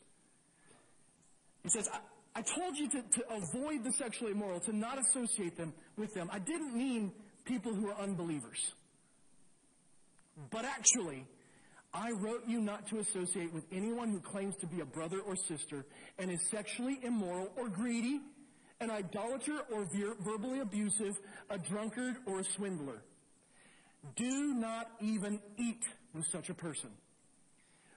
A: He says, I, I told you to, to avoid the sexually immoral, to not associate them with them. I didn't mean people who are unbelievers. But actually, I wrote you not to associate with anyone who claims to be a brother or sister and is sexually immoral or greedy, an idolater or ver- verbally abusive, a drunkard or a swindler. Do not even eat with such a person.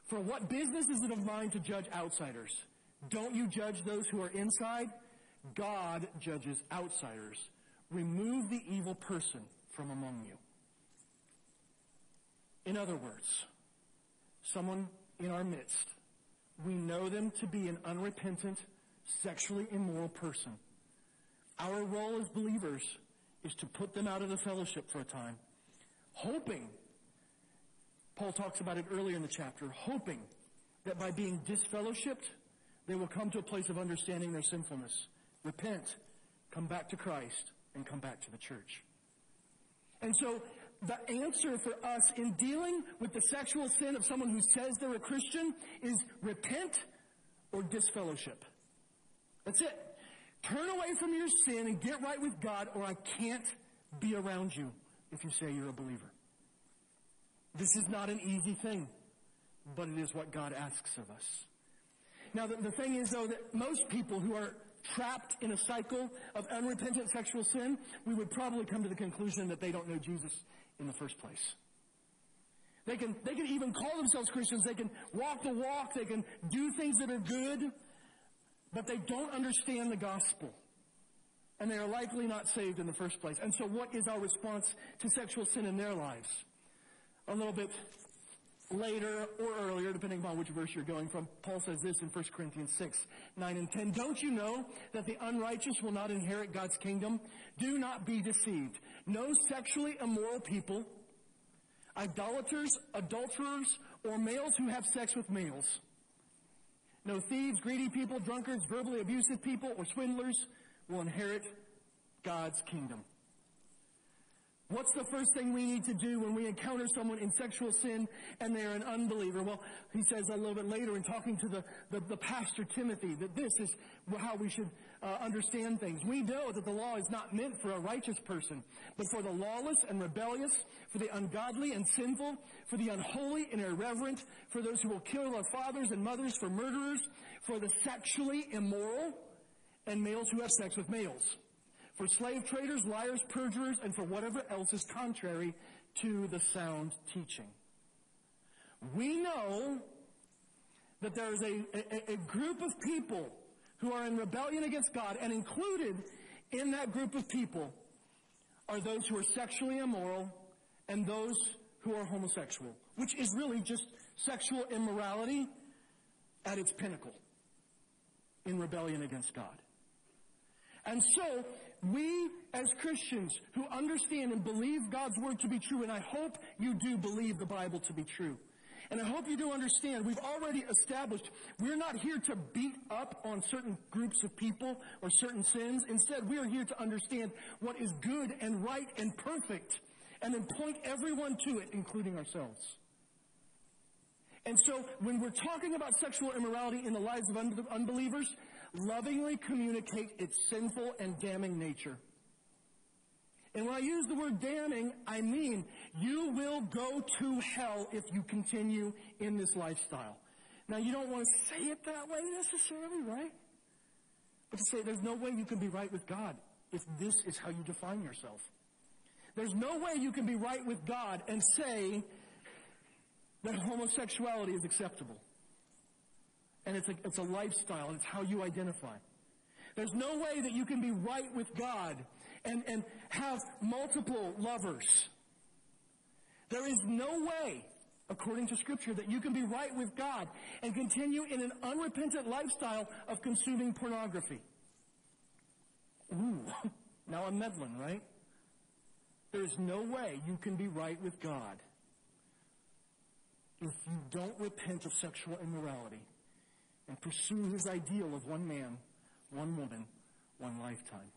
A: For what business is it of mine to judge outsiders? Don't you judge those who are inside? God judges outsiders. Remove the evil person from among you. In other words, someone in our midst, we know them to be an unrepentant, sexually immoral person. Our role as believers is to put them out of the fellowship for a time, hoping, Paul talks about it earlier in the chapter, hoping that by being disfellowshipped, they will come to a place of understanding their sinfulness, repent, come back to Christ, and come back to the church. And so the answer for us in dealing with the sexual sin of someone who says they're a Christian is repent or disfellowship. That's it. Turn away from your sin and get right with God, or I can't be around you if you say you're a believer. This is not an easy thing, but it is what God asks of us. Now, the, the thing is, though, that most people who are trapped in a cycle of unrepentant sexual sin, we would probably come to the conclusion that they don't know Jesus in the first place. They can, they can even call themselves Christians. They can walk the walk. They can do things that are good, but they don't understand the gospel. And they are likely not saved in the first place. And so what is our response to sexual sin in their lives? A little bit later or earlier, depending upon which verse you're going from, Paul says this in 1 Corinthians 6, 9 and 10. Don't you know that the unrighteous will not inherit God's kingdom? Do not be deceived. No sexually immoral people, idolaters, adulterers, or males who have sex with males. No thieves, greedy people, drunkards, verbally abusive people, or swindlers will inherit God's kingdom. What's the first thing we need to do when we encounter someone in sexual sin and they're an unbeliever? Well, he says a little bit later in talking to the, the, the pastor Timothy that this is how we should uh, understand things. We know that the law is not meant for a righteous person, but for the lawless and rebellious, for the ungodly and sinful, for the unholy and irreverent, for those who will kill their fathers and mothers, for murderers, for the sexually immoral, and males who have sex with males for slave traders, liars, perjurers, and for whatever else is contrary to the sound teaching. We know that there is a, a, a, group of people who are in rebellion against God, and included in that group of people are those who are sexually immoral and those who are homosexual, which is really just sexual immorality at its pinnacle in rebellion against God. And so, we as Christians who understand and believe God's word to be true, and I hope you do believe the Bible to be true. And I hope you do understand, we've already established, we're not here to beat up on certain groups of people or certain sins. Instead, we are here to understand what is good and right and perfect, and then point everyone to it, including ourselves. And so, when we're talking about sexual immorality in the lives of unbelievers, lovingly communicate its sinful and damning nature. And when I use the word damning, I mean you will go to hell if you continue in this lifestyle. Now, you don't want to say it that way necessarily, right? But to say there's no way you can be right with God if this is how you define yourself. There's no way you can be right with God and say that homosexuality is acceptable and it's a, it's a lifestyle, it's how you identify. There's no way that you can be right with God and, and have multiple lovers. There is no way, according to Scripture, that you can be right with God and continue in an unrepentant lifestyle of consuming pornography. Ooh, *laughs* now I'm meddling, right? There's no way you can be right with God if you don't repent of sexual immorality and pursue his ideal of one man, one woman, one lifetime.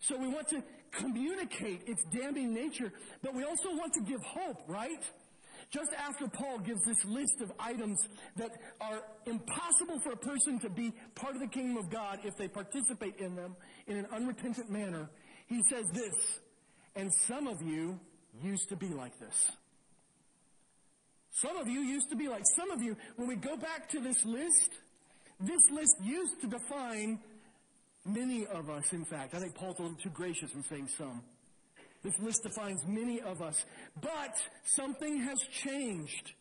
A: So we want to communicate its damning nature, but we also want to give hope, right? Just after Paul gives this list of items that are impossible for a person to be part of the kingdom of God if they participate in them in an unrepentant manner, he says this, and some of you used to be like this. Some of you used to be like, some of you, when we go back to this list, this list used to define many of us, in fact. I think Paul's a little too gracious in saying some. This list defines many of us. But something has changed.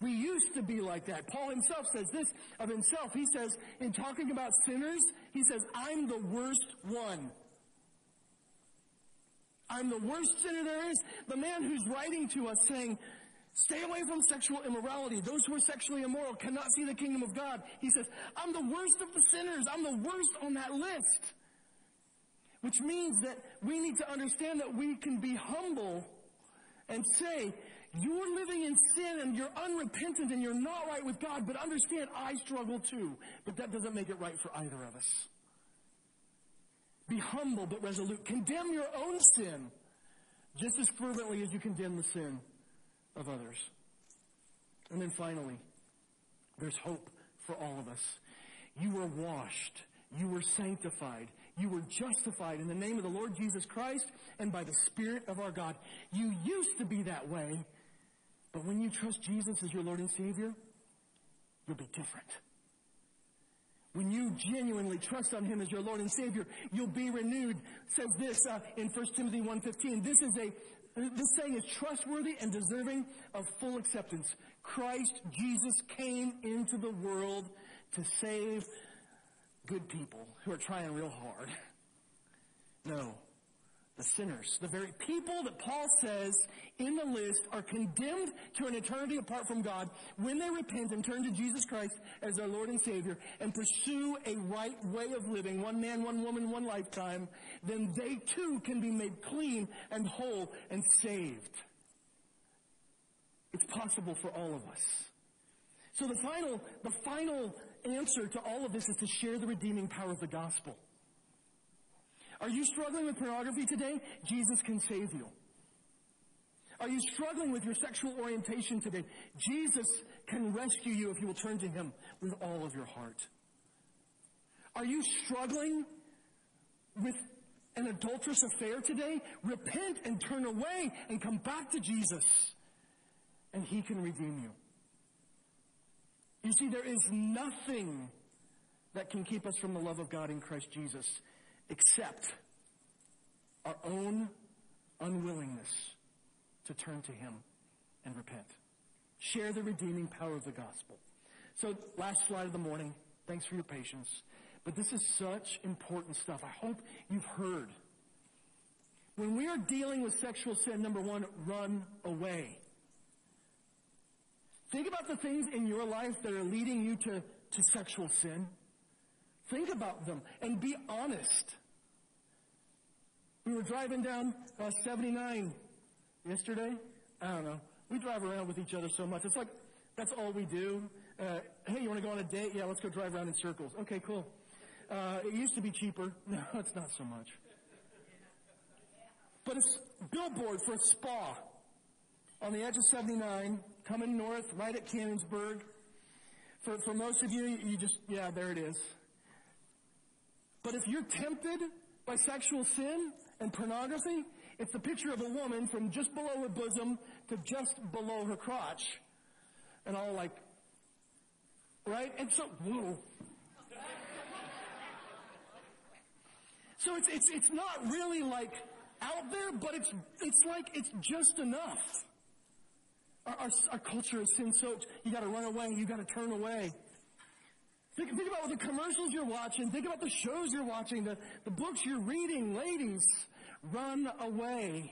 A: We used to be like that. Paul himself says this of himself. He says, in talking about sinners, he says, I'm the worst one. I'm the worst sinner there is. The man who's writing to us saying, Stay away from sexual immorality. Those who are sexually immoral cannot see the kingdom of God. He says, I'm the worst of the sinners. I'm the worst on that list. Which means that we need to understand that we can be humble and say, you're living in sin and you're unrepentant and you're not right with God, but understand I struggle too. But that doesn't make it right for either of us. Be humble but resolute. Condemn your own sin just as fervently as you condemn the sin of others. And then finally, there's hope for all of us. You were washed. You were sanctified. You were justified in the name of the Lord Jesus Christ and by the Spirit of our God. You used to be that way, but when you trust Jesus as your Lord and Savior, you'll be different. When you genuinely trust on Him as your Lord and Savior, you'll be renewed. Says this uh, in 1 Timothy 1.15. This is a this saying is trustworthy and deserving of full acceptance. Christ Jesus came into the world to save good people who are trying real hard. No. The sinners, the very people that Paul says in the list are condemned to an eternity apart from God when they repent and turn to Jesus Christ as their Lord and Savior and pursue a right way of living, one man, one woman, one lifetime, then they too can be made clean and whole and saved. It's possible for all of us. So the final, the final answer to all of this is to share the redeeming power of the gospel. Are you struggling with pornography today? Jesus can save you. Are you struggling with your sexual orientation today? Jesus can rescue you if you will turn to Him with all of your heart. Are you struggling with an adulterous affair today? Repent and turn away and come back to Jesus, and He can redeem you. You see, there is nothing that can keep us from the love of God in Christ Jesus except our own unwillingness to turn to Him and repent. Share the redeeming power of the gospel. So, last slide of the morning. Thanks for your patience. But this is such important stuff. I hope you've heard. When we are dealing with sexual sin, number one, run away. Think about the things in your life that are leading you to, to sexual sin. Think about them and be honest. We were driving down uh, 79 yesterday. I don't know. We drive around with each other so much. It's like that's all we do. Uh, hey, you want to go on a date? Yeah, let's go drive around in circles. Okay, cool. Uh, it used to be cheaper. *laughs* No, it's not so much. But it's billboard for a spa on the edge of 79, coming north, right at Canonsburg. For, for most of you, you just, yeah, there it is. But if you're tempted by sexual sin and pornography, it's the picture of a woman from just below her bosom to just below her crotch. And all like, right? And so, whoa. So it's, it's, it's not really like out there, but it's, it's like it's just enough. Our, our, our culture is sin soaked. You gotta run away. You gotta turn away. Think, think about the commercials you're watching. Think about the shows you're watching, the, the books you're reading. Ladies, run away.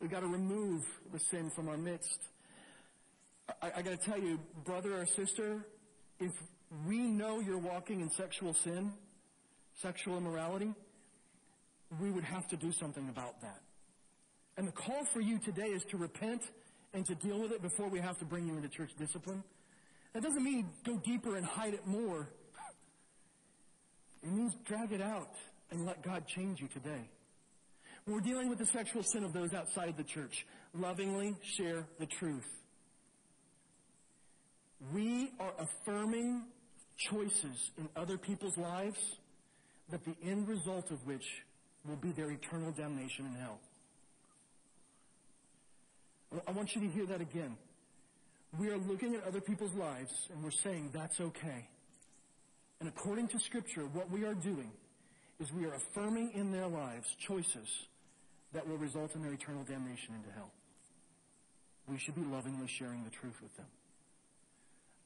A: We've got to remove the sin from our midst. I, I got to tell you, brother or sister, if we know you're walking in sexual sin, sexual immorality, we would have to do something about that. And the call for you today is to repent and to deal with it before we have to bring you into church discipline. That doesn't mean go deeper and hide it more. It means drag it out and let God change you today. When we're dealing with the sexual sin of those outside the church, lovingly share the truth. We are affirming choices in other people's lives that the end result of which will be their eternal damnation in hell. I want you to hear that again. We are looking at other people's lives and we're saying that's okay. And according to Scripture, what we are doing is we are affirming in their lives choices that will result in their eternal damnation into hell. We should be lovingly sharing the truth with them.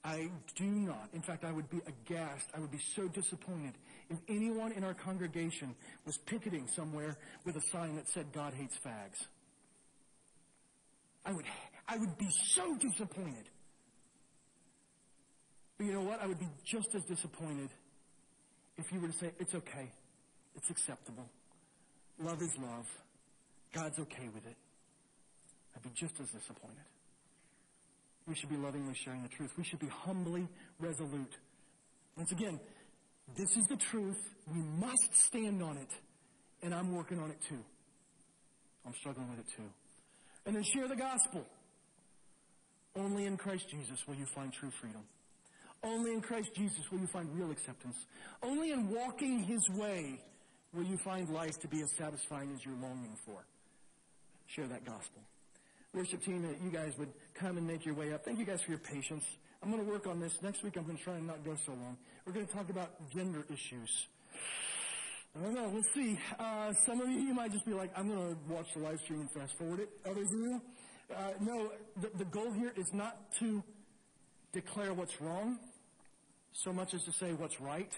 A: I do not. In fact, I would be aghast. I would be so disappointed if anyone in our congregation was picketing somewhere with a sign that said God hates fags. I would, I would be so disappointed. But you know what? I would be just as disappointed if you were to say, it's okay. It's acceptable. Love is love. God's okay with it. I'd be just as disappointed. We should be lovingly sharing the truth. We should be humbly resolute. Once again, this is the truth. We must stand on it. And I'm working on it too. I'm struggling with it too. And then share the gospel. Only in Christ Jesus will you find true freedom. Only in Christ Jesus will you find real acceptance. Only in walking His way will you find life to be as satisfying as you're longing for. Share that gospel. Worship team, that you guys would come and make your way up. Thank you guys for your patience. I'm going to work on this. Next week I'm going to try and not go so long. We're going to talk about gender issues. I don't know. We'll see. Uh, some of you, you might just be like, I'm going to watch the live stream and fast forward it. Others of you, uh, no, the, the goal here is not to declare what's wrong so much as to say what's right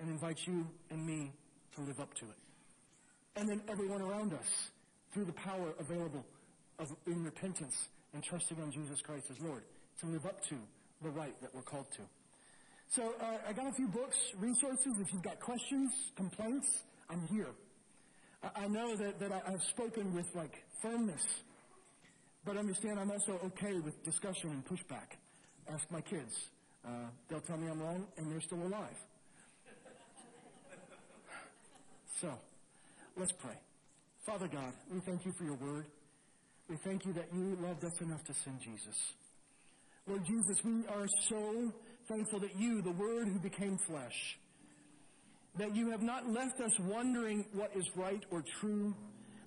A: and invite you and me to live up to it. and then everyone around us through the power available of, in repentance and trusting on Jesus Christ as Lord to live up to the right that we're called to. So uh, I got a few books, resources. If you've got questions, complaints, I'm here. I, I know that, that I, I've spoken with like firmness, but understand I'm also okay with discussion and pushback. Ask my kids. Uh, they'll tell me I'm wrong, and they're still alive. So, let's pray. Father God, we thank you for your word. We thank you that you loved us enough to send Jesus. Lord Jesus, we are so thankful that you, the Word who became flesh, that you have not left us wondering what is right or true,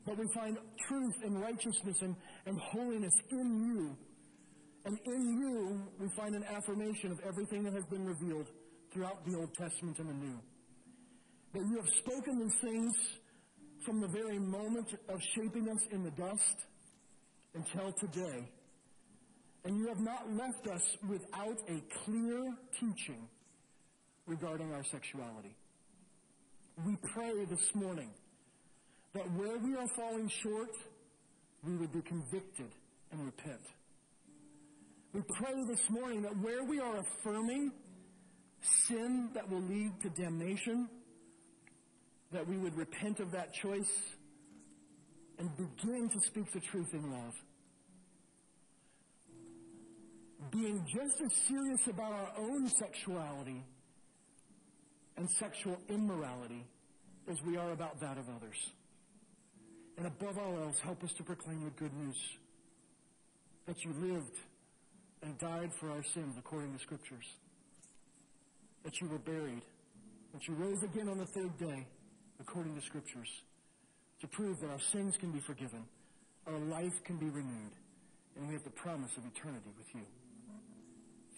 A: but we find truth and righteousness and, and holiness in you. And in you, we find an affirmation of everything that has been revealed throughout the Old Testament and the New. That you have spoken these things from the very moment of shaping us in the dust until today. And you have not left us without a clear teaching regarding our sexuality. We pray this morning that where we are falling short, we would be convicted and repent. We pray this morning that where we are affirming sin that will lead to damnation, that we would repent of that choice and begin to speak the truth in love being just as serious about our own sexuality and sexual immorality as we are about that of others. And above all else, help us to proclaim the good news that you lived and died for our sins according to scriptures, that you were buried, that you rose again on the third day according to scriptures, to prove that our sins can be forgiven, our life can be renewed, and we have the promise of eternity with you.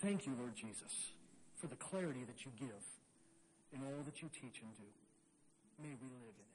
A: Thank you, Lord Jesus, for the clarity that you give in all that you teach and do. May we live in it.